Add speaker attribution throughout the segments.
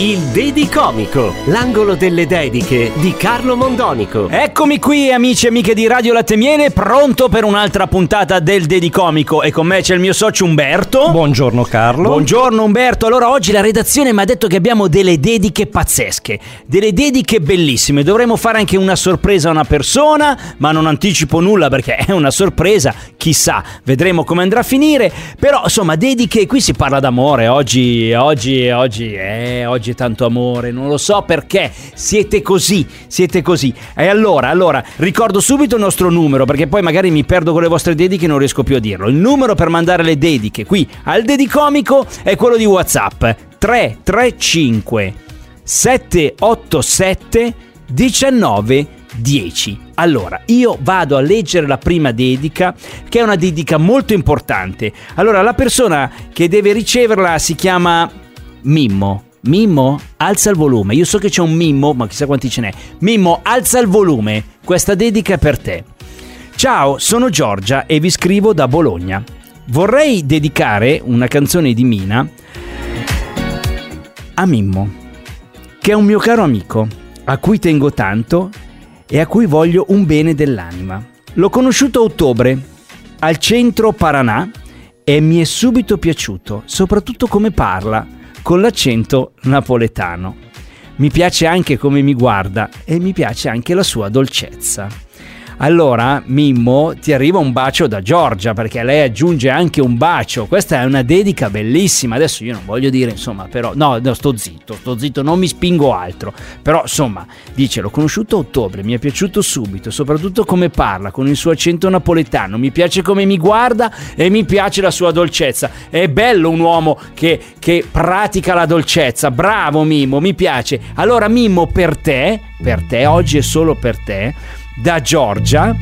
Speaker 1: Il Dedicomico, l'angolo delle dediche di Carlo Mondonico.
Speaker 2: Eccomi qui amici e amiche di Radio Latte Miele, pronto per un'altra puntata del Dedicomico e con me c'è il mio socio Umberto.
Speaker 3: Buongiorno Carlo.
Speaker 2: Buongiorno Umberto, allora oggi la redazione mi ha detto che abbiamo delle dediche pazzesche, delle dediche bellissime, dovremmo fare anche una sorpresa a una persona, ma non anticipo nulla perché è una sorpresa, chissà, vedremo come andrà a finire, però insomma dediche, qui si parla d'amore, oggi, oggi, oggi, eh, oggi è tanto amore, non lo so perché, siete così, siete così. E allora, allora, ricordo subito il nostro numero perché poi magari mi perdo con le vostre dediche e non riesco più a dirlo. Il numero per mandare le dediche qui al Dedicomico è quello di WhatsApp 335 787 19 10. Allora, io vado a leggere la prima dedica, che è una dedica molto importante. Allora, la persona che deve riceverla si chiama Mimmo. Mimmo, alza il volume. Io so che c'è un Mimmo, ma chissà quanti ce n'è. Mimmo, alza il volume. Questa dedica è per te. Ciao, sono Giorgia e vi scrivo da Bologna. Vorrei dedicare una canzone di Mina a Mimmo, che è un mio caro amico, a cui tengo tanto e a cui voglio un bene dell'anima. L'ho conosciuto a ottobre, al centro Paranà, e mi è subito piaciuto, soprattutto come parla, con l'accento napoletano. Mi piace anche come mi guarda e mi piace anche la sua dolcezza. Allora, Mimmo, ti arriva un bacio da Giorgia perché lei aggiunge anche un bacio. Questa è una dedica bellissima. Adesso io non voglio dire, insomma, però no, no, sto zitto, sto zitto, non mi spingo altro. Però, insomma, dice: L'ho conosciuto a ottobre, mi è piaciuto subito, soprattutto come parla, con il suo accento napoletano. Mi piace come mi guarda e mi piace la sua dolcezza. È bello un uomo che, che pratica la dolcezza. Bravo, Mimmo, mi piace. Allora, Mimmo, per te, per te, oggi è solo per te da Giorgia,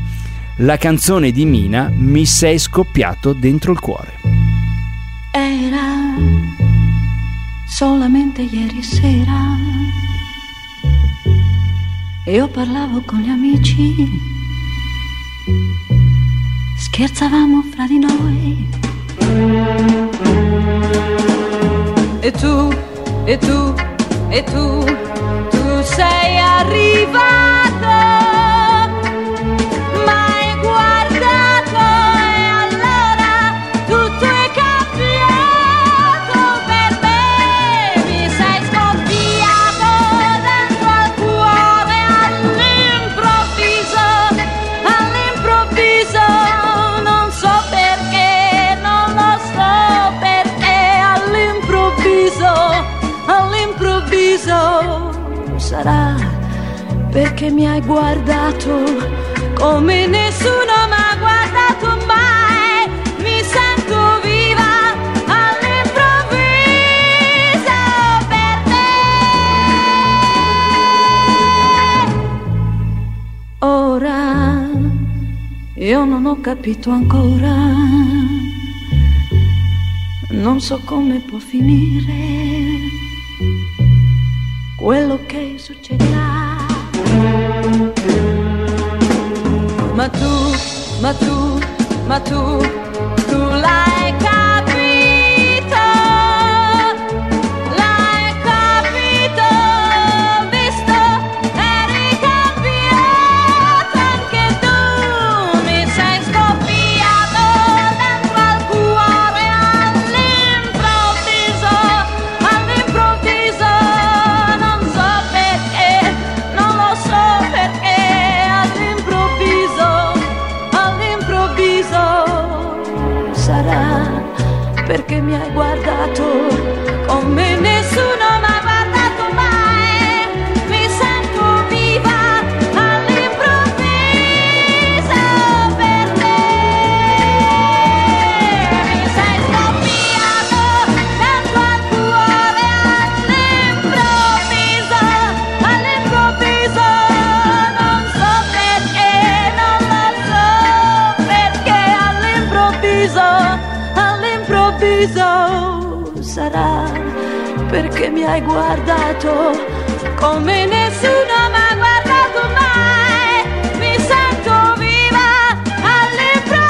Speaker 2: la canzone di Mina Mi sei scoppiato dentro il cuore.
Speaker 4: Era solamente ieri sera e io parlavo con gli amici, scherzavamo fra di noi. E tu, e tu, e tu, tu sei arrivato. Come nessuno mi ha guardato mai. Mi sento viva all'improvviso per te. Ora io non ho capito ancora, non so come può finire quello che succederà. Ma tu, ma tu, ma perché mi hai guardato come nessuno mi ha guardato mai. Mi sento viva all'improvviso.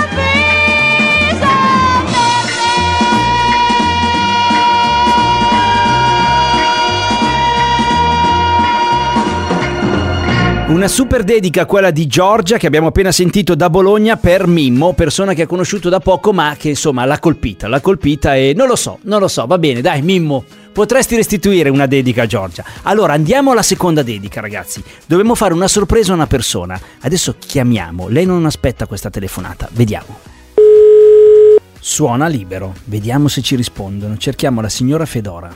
Speaker 2: Una super dedica quella di Giorgia che abbiamo appena sentito da Bologna per Mimmo, persona che ha conosciuto da poco ma che insomma l'ha colpita, l'ha colpita e non lo so, non lo so, va bene, dai Mimmo, potresti restituire una dedica a Giorgia. Allora andiamo alla seconda dedica ragazzi, dobbiamo fare una sorpresa a una persona, adesso chiamiamo, lei non aspetta questa telefonata, vediamo. Suona libero, vediamo se ci rispondono, cerchiamo la signora Fedora.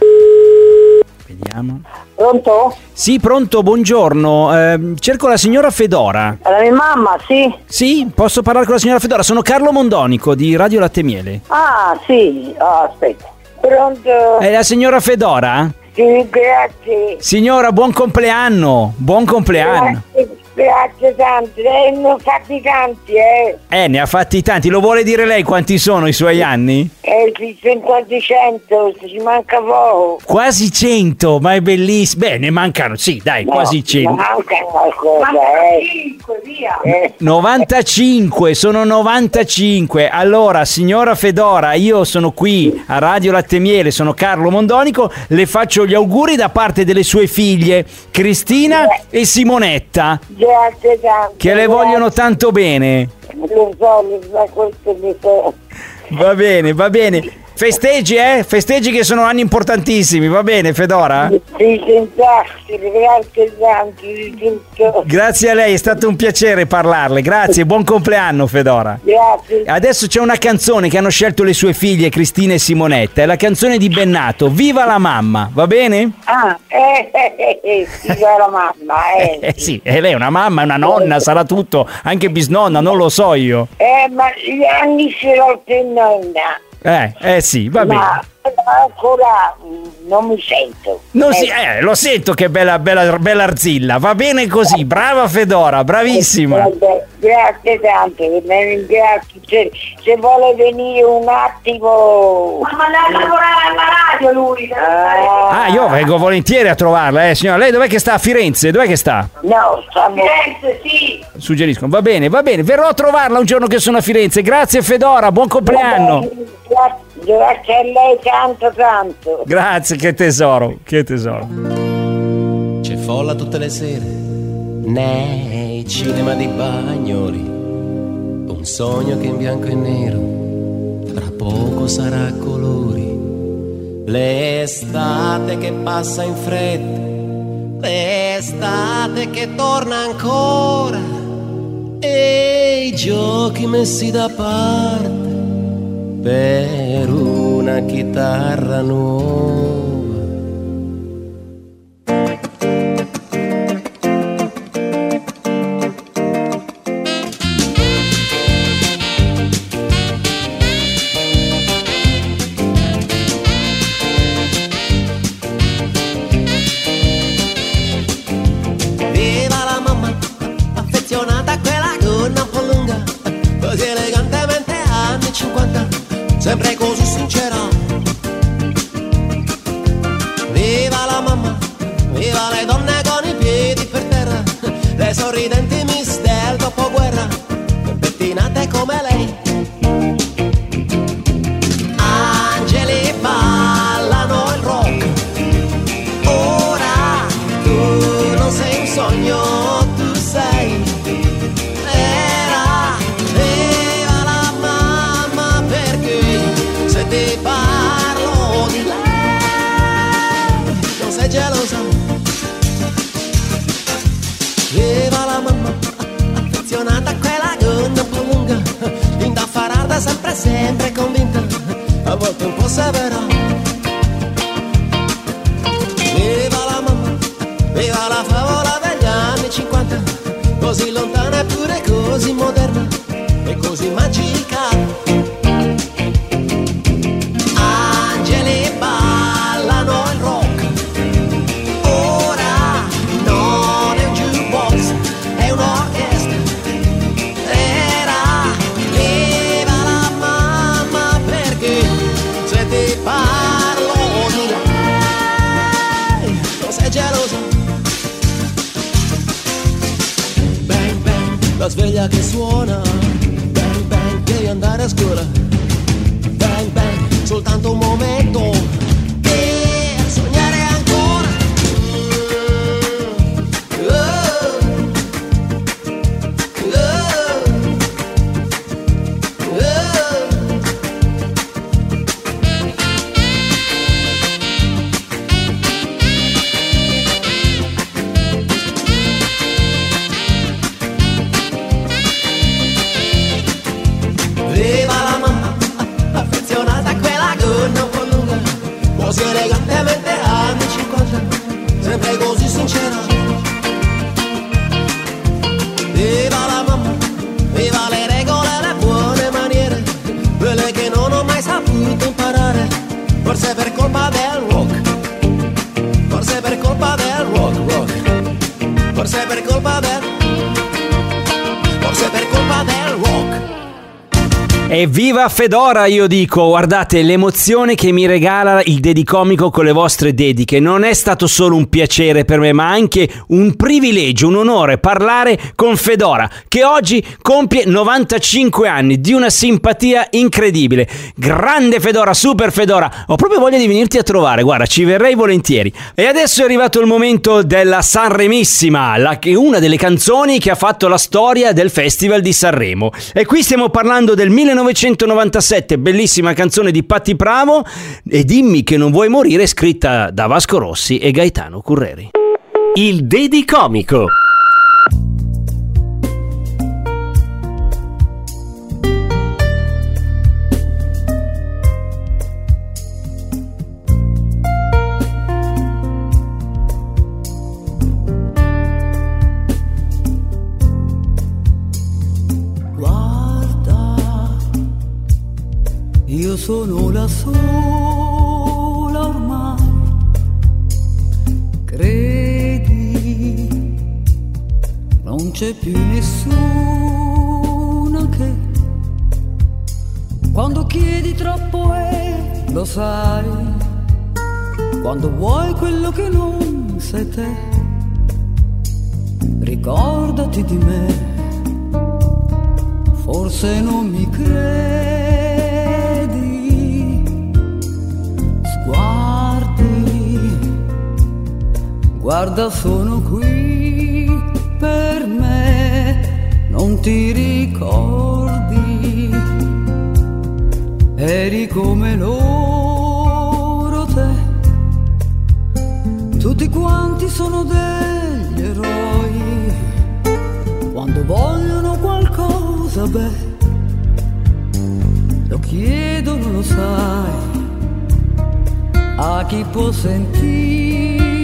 Speaker 2: Vediamo.
Speaker 5: Pronto?
Speaker 2: Sì, pronto, buongiorno. Ehm, cerco la signora Fedora.
Speaker 5: È la mia mamma, sì.
Speaker 2: Sì, posso parlare con la signora Fedora? Sono Carlo Mondonico di Radio Latte Miele.
Speaker 5: Ah, sì. Ah, aspetta. Pronto?
Speaker 2: È la signora Fedora?
Speaker 5: Sì, grazie.
Speaker 2: Signora, buon compleanno. Buon compleanno.
Speaker 5: Grazie, grazie tanto. Eh, ne ho fatti tanti, eh.
Speaker 2: Eh, ne ha fatti tanti. Lo vuole dire lei quanti sono i suoi anni?
Speaker 5: Eh, sì, sono quasi cento, ci manca poco.
Speaker 2: Quasi 100, ma è bellissimo. Beh, ne mancano, sì, dai,
Speaker 5: No,
Speaker 2: quasi 100.
Speaker 5: Manca qualcosa, eh. via. Eh,
Speaker 2: 95, sono 95. Allora, signora Fedora, io sono qui a Radio Latte Miele, sono Carlo Mondonico, le faccio gli auguri da parte delle sue figlie Cristina e Simonetta,
Speaker 5: grazie tanto.
Speaker 2: che le vogliono tanto bene.
Speaker 5: Lo so, lo so, questo lo so.
Speaker 2: Va bene, va bene. Festeggi, eh? Festeggi che sono anni importantissimi, va bene, Fedora?
Speaker 5: Sì, senz'altro, grazie tanto di tutto.
Speaker 2: Grazie a lei, è stato un piacere parlarle. Grazie, buon compleanno, Fedora.
Speaker 5: Grazie.
Speaker 2: Adesso c'è una canzone che hanno scelto le sue figlie Cristina e Simonetta, è la canzone di Bennato, Viva la mamma, va bene?
Speaker 5: Ah, eh, eh, eh, eh, sì, la mamma, eh.
Speaker 2: Eh sì, e lei è una mamma, è una nonna, sarà tutto, anche bisnonna, non lo so io.
Speaker 5: Eh, ma gli anni ce l'ho per nonna.
Speaker 2: Eh, eh sì, va bene.
Speaker 5: Ma ancora non mi sento.
Speaker 2: Non si, eh, lo sento che bella, bella, bella arzilla, va bene così, brava Fedora, bravissima.
Speaker 5: Vabbè, grazie ne ringrazio. Se, se vuole venire un attimo. Ma andare a lavorare alla radio lui.
Speaker 2: Ah, io vengo volentieri a trovarla, eh signora. Lei dov'è che sta? A Firenze? Dov'è che sta?
Speaker 5: No, stiamo. Firenze, sì.
Speaker 2: Suggeriscono. Va bene, va bene. Verrò a trovarla un giorno che sono a Firenze. Grazie Fedora, buon compleanno.
Speaker 5: Grazie, a lei tanto tanto.
Speaker 2: Grazie, che tesoro, che tesoro.
Speaker 6: C'è folla tutte le sere nei cinema di Bagnoli. Un sogno che in bianco e nero tra poco sarà a colori. L'estate che passa in fretta, l'estate che torna ancora. E i giochi messi da parte per una chitarra nuova. Sempre così sincera. Viva la mamma, viva le donne con i piedi per terra, le sorridenti miss del dopoguerra, pettinate come lei. Affezionata a quella gonna lunga, indaffarata sempre, sempre convinta, a volte un po' severa. Viva la mamma, viva la favola degli anni 50, così lontana eppure così moderna e così magica. Sveglia che suona. Colpa del, forse
Speaker 2: Evviva Fedora, io dico, guardate l'emozione che mi regala il Dedicomico con le vostre dediche. Non è stato solo un piacere per me, ma anche un privilegio, un onore parlare con Fedora, che oggi compie 95 anni, di una simpatia incredibile. Grande Fedora, super Fedora, ho proprio voglia di venirti a trovare, guarda, ci verrei volentieri. E adesso è arrivato il momento della Sanremissima, la, una delle canzoni che ha fatto la storia del Festival di Sanremo. E qui stiamo parlando del 1997, bellissima canzone di Patti Bravo e Dimmi che non vuoi morire, scritta da Vasco Rossi e Gaetano Curreri.
Speaker 1: Il Dedicomico.
Speaker 7: Guarda, sono la sola ormai. Credi, non c'è più nessuno che quando chiedi troppo è, lo sai. Quando vuoi quello che non sei te, ricordati di me. Forse non mi credi, guarda sono qui per me, non ti ricordi, eri come loro te, tutti quanti sono degli eroi. Quando vogliono qualcosa, beh, lo chiedono, lo sai, a chi può sentirli.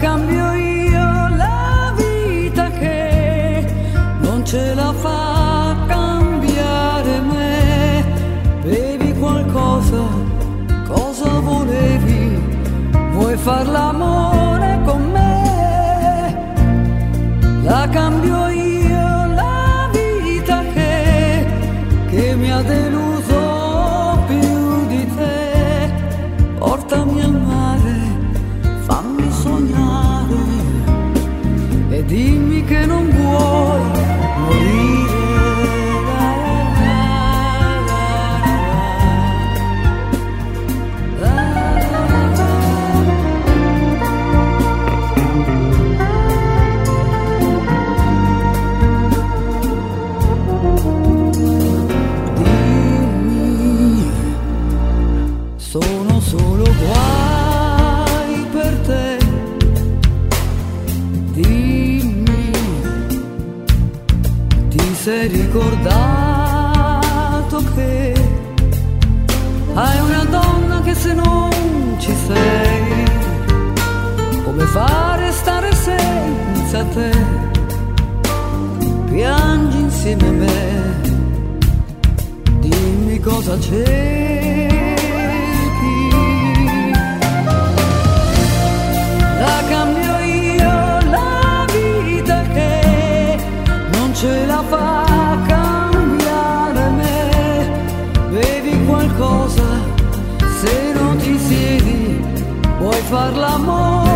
Speaker 7: Cambio io la vita che non ce la fa cambiare me. Bevi qualcosa, cosa volevi? Vuoi far l'amore con me? La cambio io fare stare senza te? Piangi insieme a me dimmi cosa cerchi. La cambio io la vita che non ce la fa cambiare me. Qualcosa, se non ti siedi, vuoi far l'amore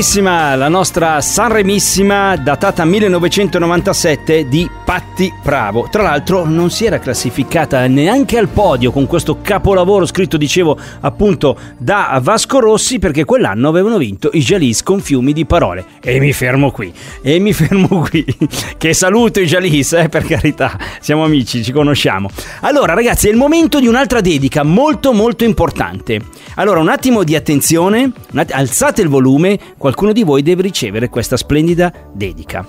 Speaker 2: Bellissima la nostra Sanremissima datata 1997 di Patti Bravo. Tra l'altro non si era classificata neanche al podio con questo capolavoro scritto, dicevo, appunto da Vasco Rossi perché quell'anno avevano vinto i Jalis con fiumi di parole. E mi fermo qui, e mi fermo qui. che saluto i Jalis, eh, per carità, siamo amici, ci conosciamo. Allora ragazzi, è il momento di un'altra dedica molto molto importante. Allora un attimo di attenzione, alzate il volume, qualcuno di voi deve ricevere questa splendida dedica.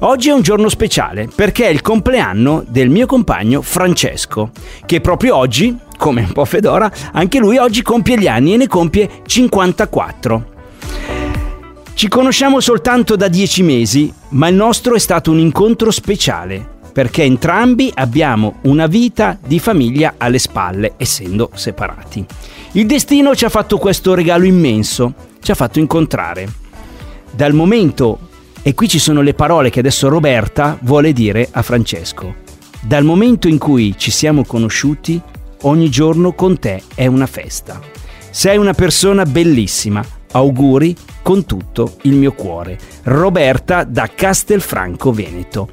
Speaker 2: Oggi è un giorno speciale perché è il compleanno del mio compagno Francesco, che proprio oggi, come un po' Fedora, anche lui oggi compie gli anni e ne compie 54. Ci conosciamo soltanto da 10 mesi, ma il nostro è stato un incontro speciale perché entrambi abbiamo una vita di famiglia alle spalle, essendo separati. Il destino ci ha fatto questo regalo immenso, ci ha fatto incontrare. Dal momento, e qui ci sono le parole che adesso Roberta vuole dire a Francesco, dal momento in cui ci siamo conosciuti, ogni giorno con te è una festa. Sei una persona bellissima, auguri con tutto il mio cuore. Roberta da Castelfranco Veneto.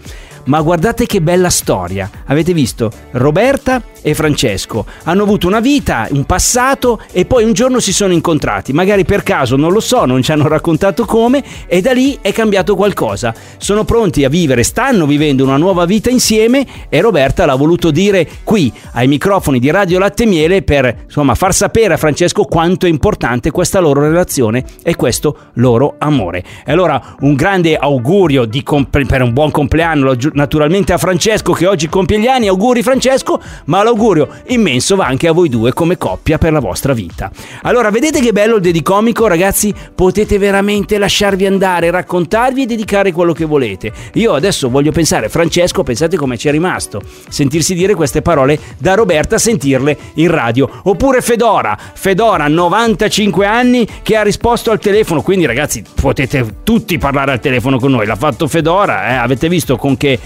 Speaker 2: Ma guardate che bella storia. Avete visto? Roberta e Francesco hanno avuto una vita, un passato e poi un giorno si sono incontrati. Magari per caso, non lo so, non ci hanno raccontato come e da lì è cambiato qualcosa. Sono pronti a vivere, stanno vivendo una nuova vita insieme e Roberta l'ha voluto dire qui ai microfoni di Radio Latte Miele per insomma far sapere a Francesco quanto è importante questa loro relazione e questo loro amore. E allora un grande augurio di comple- per un buon compleanno naturalmente a Francesco che oggi compie gli anni, auguri Francesco, ma l'augurio immenso va anche a voi due come coppia per la vostra vita. Allora, vedete che bello il dedicomico, ragazzi? Potete veramente lasciarvi andare, raccontarvi e dedicare quello che volete. Io adesso voglio pensare, Francesco, pensate come ci è rimasto. Sentirsi dire queste parole da Roberta, sentirle in radio. Oppure Fedora, Fedora, 95 anni, che ha risposto al telefono. Quindi, ragazzi, potete tutti parlare al telefono con noi. L'ha fatto Fedora, eh? avete visto con che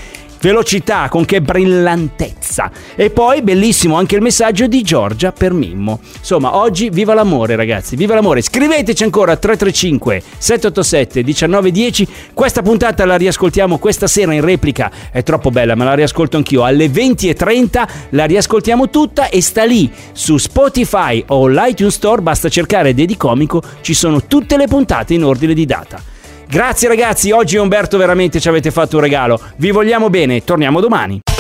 Speaker 2: velocità, con che brillantezza. E poi bellissimo anche il messaggio di Giorgia per Mimmo. Insomma, oggi viva l'amore, ragazzi, viva l'amore. Scriveteci ancora 335 787 1910. Questa puntata la riascoltiamo questa sera in replica. È troppo bella, ma la riascolto anch'io. Alle 20.30 la riascoltiamo tutta e sta lì su Spotify o l'iTunes Store. Basta cercare Dedicomico, ci sono tutte le puntate in ordine di data. Grazie ragazzi, oggi Umberto veramente ci avete fatto un regalo. Vi vogliamo bene, torniamo domani.